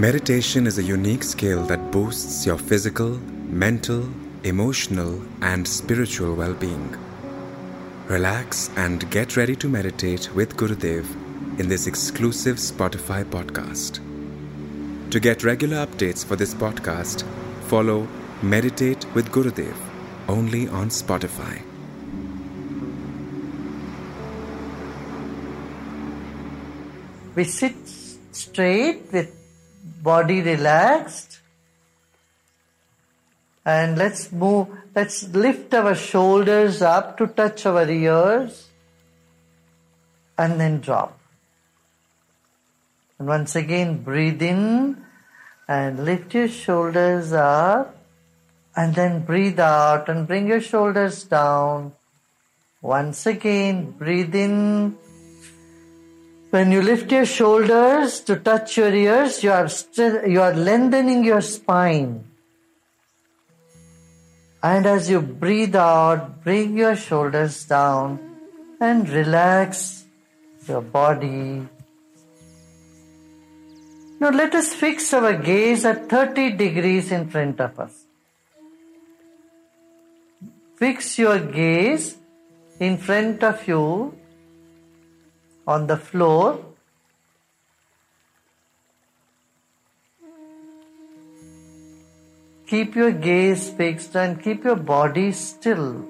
Meditation is a unique skill that boosts your physical, mental, emotional, and spiritual well being. Relax and get ready to meditate with Gurudev in this exclusive Spotify podcast. To get regular updates for this podcast, follow Meditate with Gurudev only on Spotify. We sit straight with body relaxed. And let's move let's lift our shoulders up to touch our ears and then drop. And once again breathe in and lift your shoulders up and then breathe out and bring your shoulders down. Once again breathe in when you lift your shoulders to touch your ears, you are still, you are lengthening your spine. And as you breathe out, bring your shoulders down and relax your body. Now let us fix our gaze at 30 degrees in front of us. Fix your gaze in front of you on the floor. Keep your gaze fixed and keep your body still.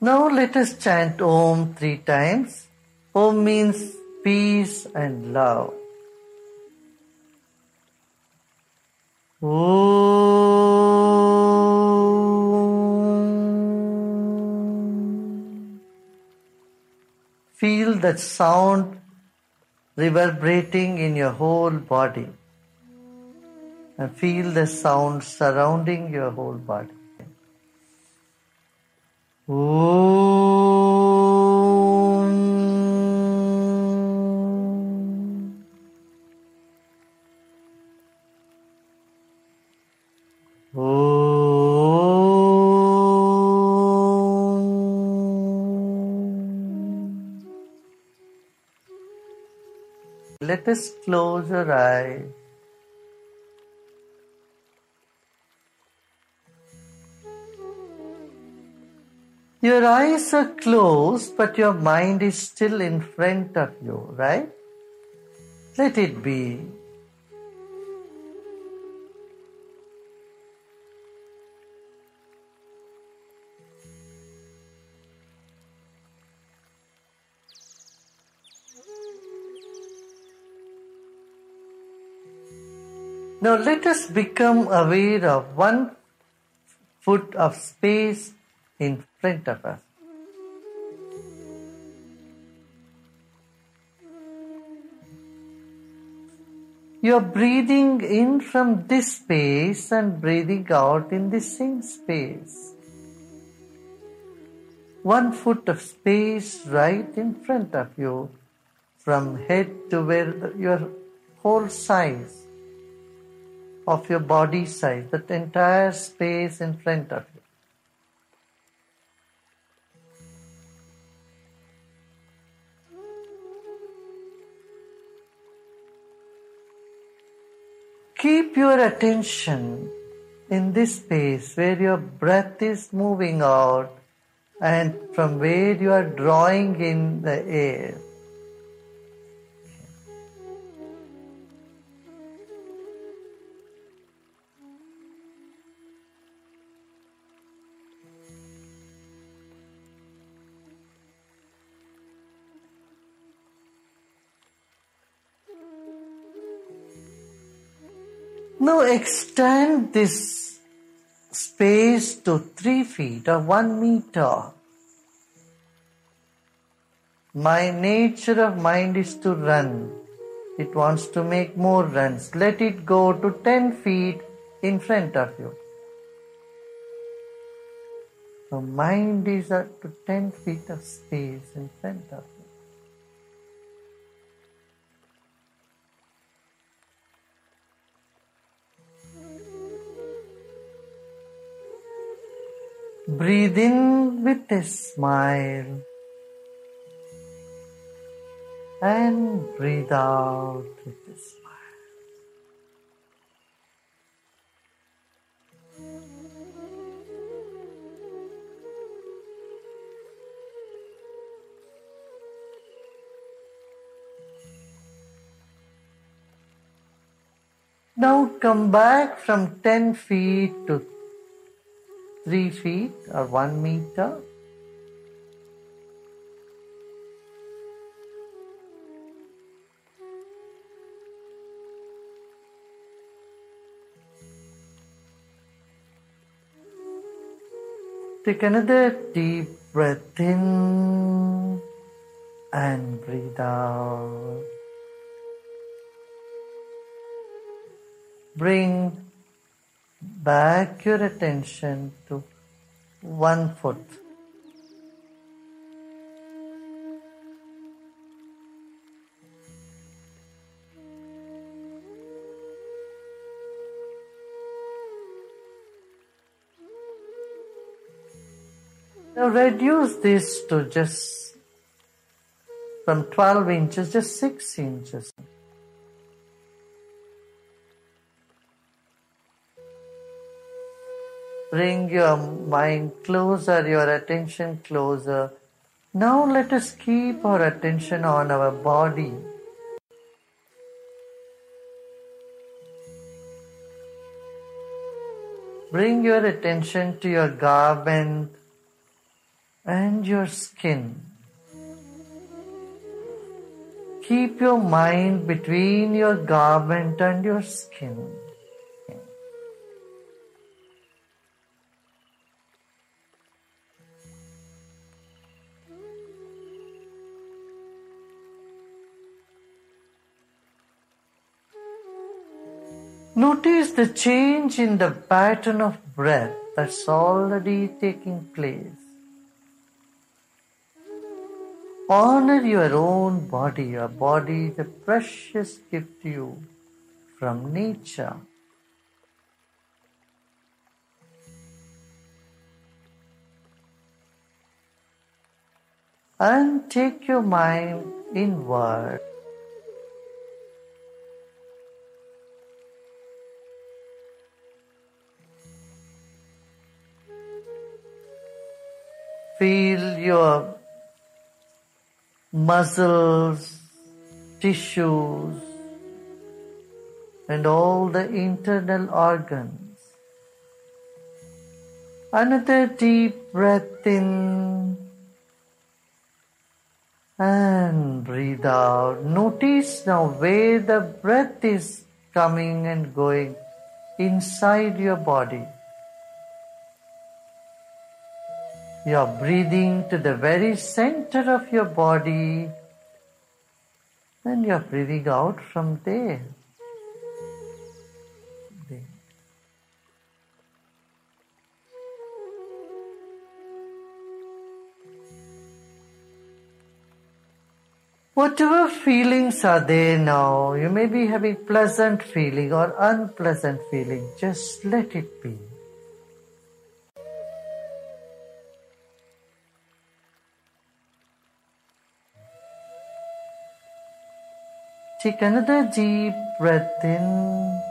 Now let us chant Om three times. Om means peace and love. Om. Feel that sound reverberating in your whole body and feel the sound surrounding your whole body. Om. Let us close our eyes. Your eyes are closed, but your mind is still in front of you, right? Let it be. Now let us become aware of one foot of space in front of us. You're breathing in from this space and breathing out in the same space. One foot of space right in front of you from head to where your whole size of your body size, that entire space in front of you. Keep your attention in this space where your breath is moving out and from where you are drawing in the air. Now extend this space to three feet or one meter. My nature of mind is to run. It wants to make more runs. Let it go to 10 feet in front of you. The mind is at to 10 feet of space in front of you. Breathe in with a smile and breathe out with a smile. Now come back from 10 feet to 3 feet or 1 meter. Take another deep breath in and breathe out. Bring back your attention to one foot. Now reduce this to just from 12 inches, just 6 inches. Bring your mind closer, your attention closer. Now let us keep our attention on our body. Bring your attention to your garment and your skin. Keep your mind between your garment and your skin. Notice the change in the pattern of breath that's already taking place. Honor your own body. Your body the precious gift you from nature. And take your mind inward. Feel your muscles, tissues, and all the internal organs. Another deep breath in and breathe out. Notice now where the breath is coming and going inside your body. You are breathing to the very center of your body and you are breathing out from there. There. Whatever feelings are there now, you may be having pleasant feeling or unpleasant feeling, just let it be. Take another deep breath in,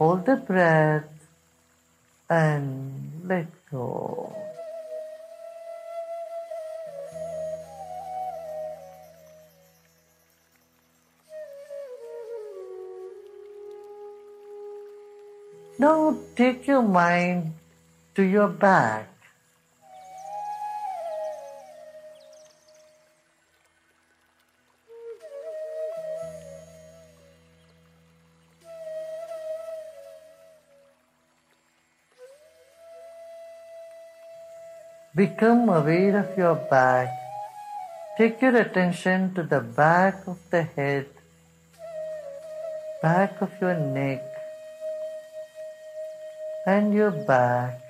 hold the breath, and let go. Now take your mind to your back. Become aware of your back. Take your attention to the back of the head, back of your neck, and your back.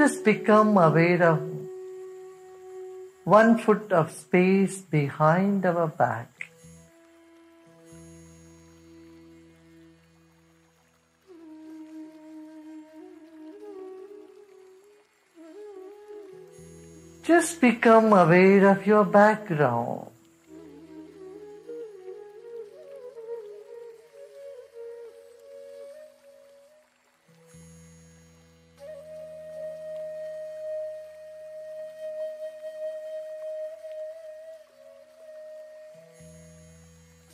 Let us become aware of one foot of space behind our back. Just become aware of your background.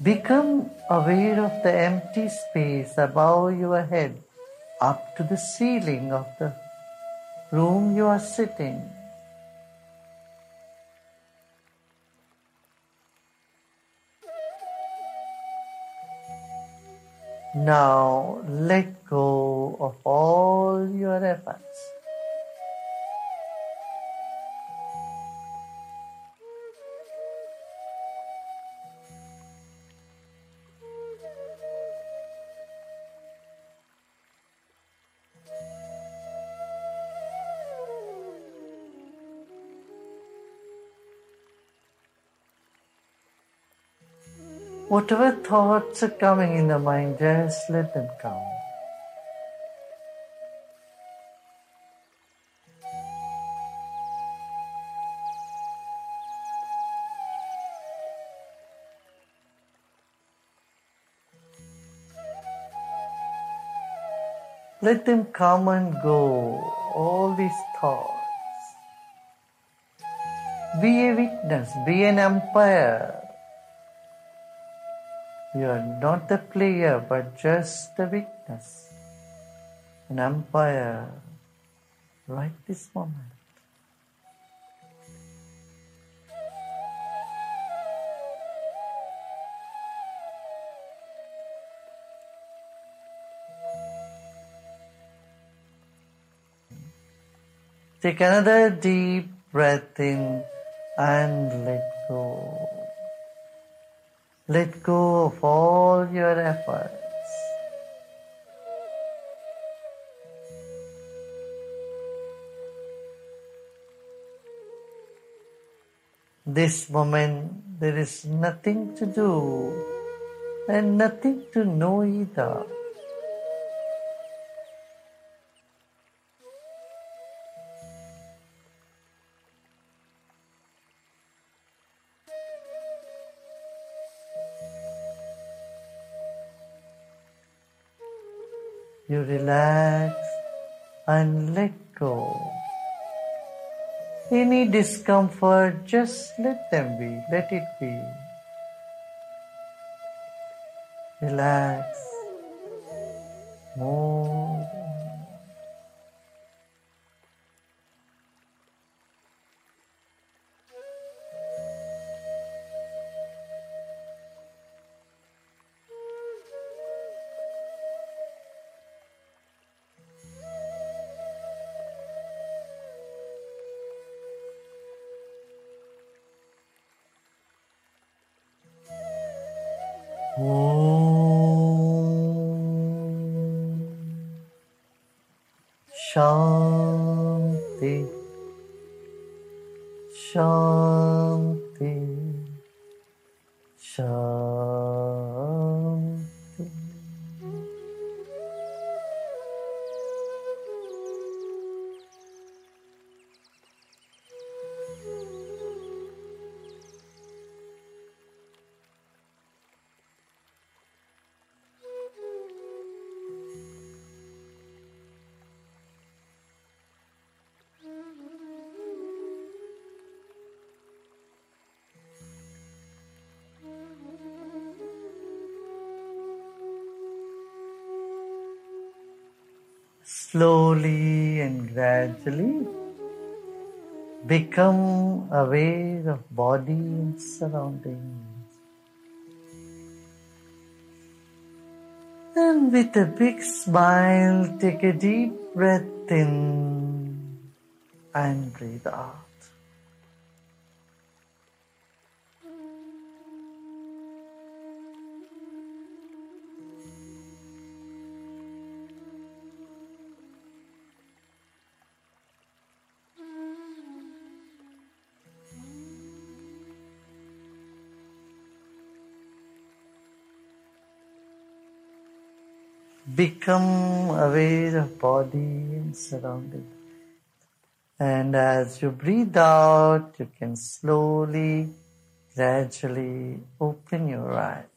Become aware of the empty space above your head up to the ceiling of the room you are sitting. Now let go of all your efforts. Whatever thoughts are coming in the mind, just let them come. Let them come and go, all these thoughts. Be a witness, be an umpire. You are not the player, but just the witness, an umpire, right this moment. Take another deep breath in and let go. Let go of all your efforts. This moment, there is nothing to do and nothing to know either. You relax and let go. Any discomfort, just let them be, let it be. Relax. Move. Shanti. Shanti. Slowly and gradually become aware of body and surroundings. And with a big smile, take a deep breath in and breathe out. Become aware of body and surrounding. And as you breathe out, you can slowly, gradually open your eyes.